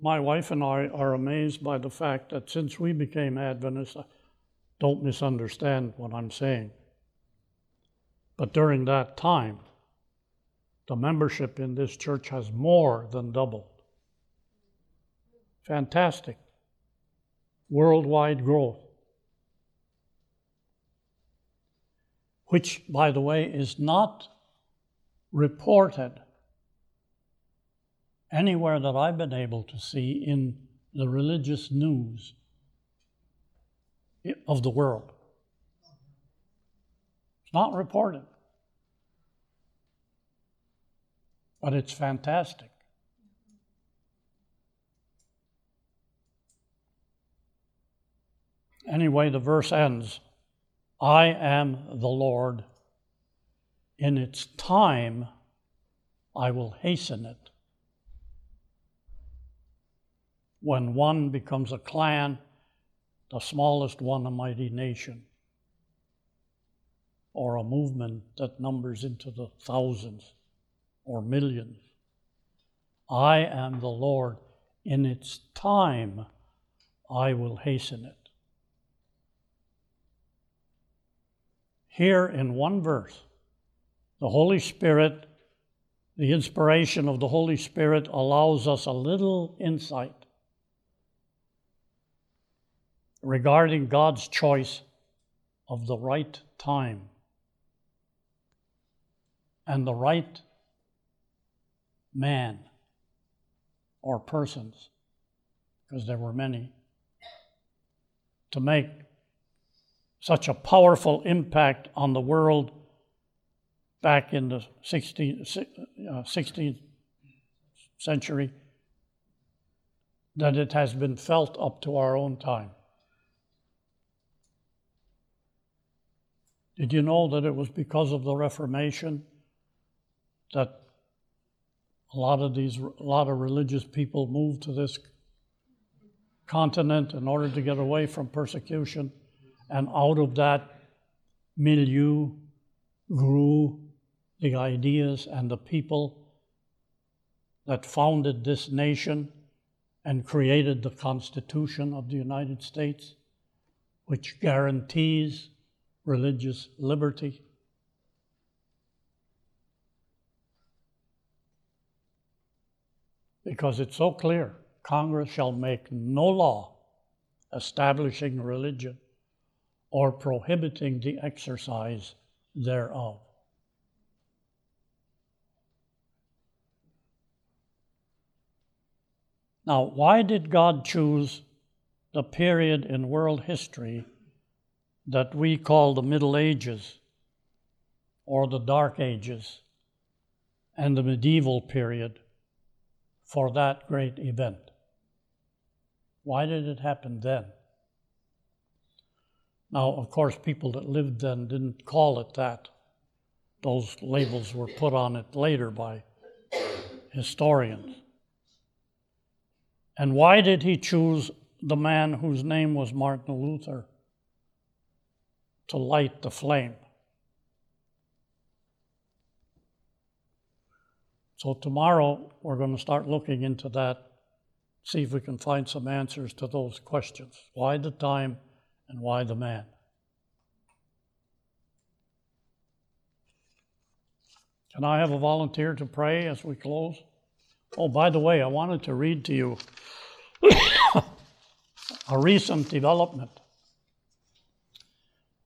my wife and I are amazed by the fact that since we became Adventists, uh, don't misunderstand what I'm saying. But during that time, the membership in this church has more than doubled. Fantastic. Worldwide growth. Which, by the way, is not reported anywhere that I've been able to see in the religious news of the world. It's not reported, but it's fantastic. Anyway, the verse ends I am the Lord. In its time, I will hasten it. when one becomes a clan, the smallest one a mighty nation, or a movement that numbers into the thousands or millions. I am the Lord. In its time, I will hasten it. Here in one verse, the Holy Spirit, the inspiration of the Holy Spirit allows us a little insight regarding God's choice of the right time and the right man or persons, because there were many, to make such a powerful impact on the world back in the 16th, uh, 16th century that it has been felt up to our own time. Did you know that it was because of the Reformation that a lot of these, a lot of religious people moved to this continent in order to get away from persecution, and out of that milieu grew the ideas and the people that founded this nation and created the Constitution of the United States, which guarantees religious liberty. Because it's so clear Congress shall make no law establishing religion or prohibiting the exercise thereof. Now, why did God choose the period in world history that we call the Middle Ages or the Dark Ages and the medieval period for that great event. Why did it happen then? Now, of course, people that lived then didn't call it that. Those labels were put on it later by historians. And why did he choose the man whose name was Martin Luther to light the flame. So, tomorrow we're going to start looking into that, see if we can find some answers to those questions. Why the time and why the man? Can I have a volunteer to pray as we close? Oh, by the way, I wanted to read to you a recent development.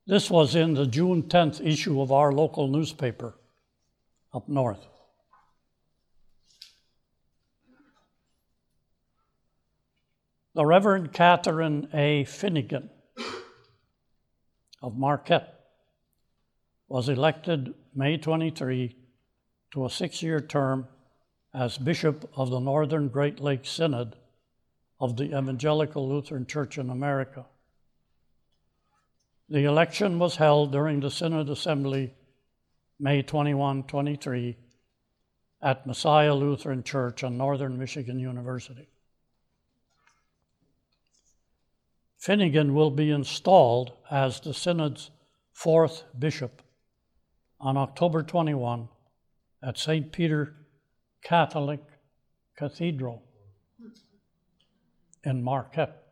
This was in the June 10th issue of our local newspaper up north. The Reverend Katherine A. Finegan of Marquette was elected May 23 to a six year term as Bishop of the Northern Great Lakes Synod of the Evangelical Lutheran Church in America. The election was held during the Synod Assembly May 21 23 at Messiah Lutheran Church on Northern Michigan University. Finegan will be installed as the Synod's fourth bishop on October 21 at St. Peter Catholic Cathedral in Marquette.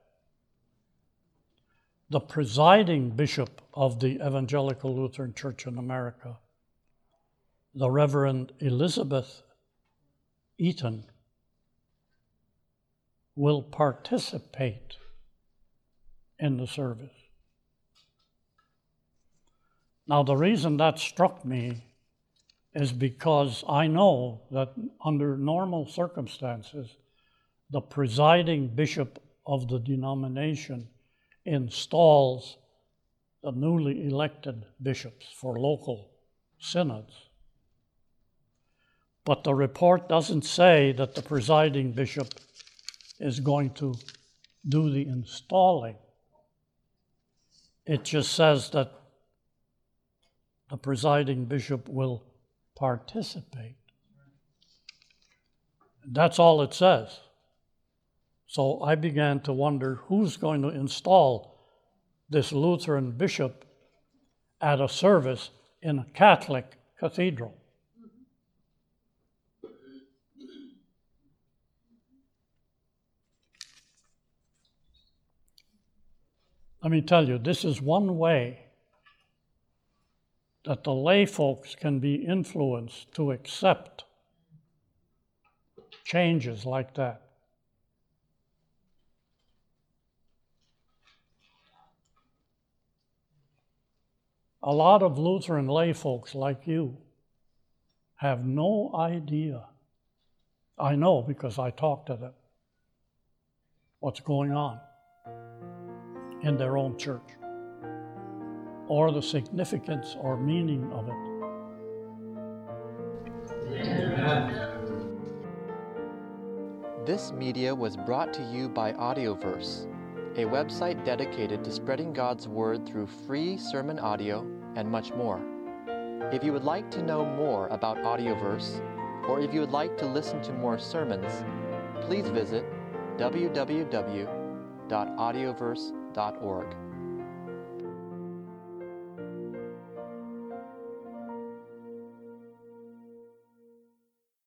The presiding bishop of the Evangelical Lutheran Church in America, the Reverend Elizabeth Eaton, will participate in the service. Now, the reason that struck me is because I know that under normal circumstances, the presiding bishop of the denomination installs the newly elected bishops for local synods. But the report doesn't say that the presiding bishop is going to do the installing. It just says that the presiding bishop will participate. That's all it says. So I began to wonder who's going to install this Lutheran bishop at a service in a Catholic cathedral. Let me tell you, this is one way that the lay folks can be influenced to accept changes like that. A lot of Lutheran lay folks like you have no idea. I know because I talk to them what's going on in their own church or the significance or meaning of it. This media was brought to you by Audioverse, a website dedicated to spreading God's Word through free sermon audio and much more. If you would like to know more about Audioverse, or if you would like to listen to more sermons, please visit www.audioverse.com www.ccc.org.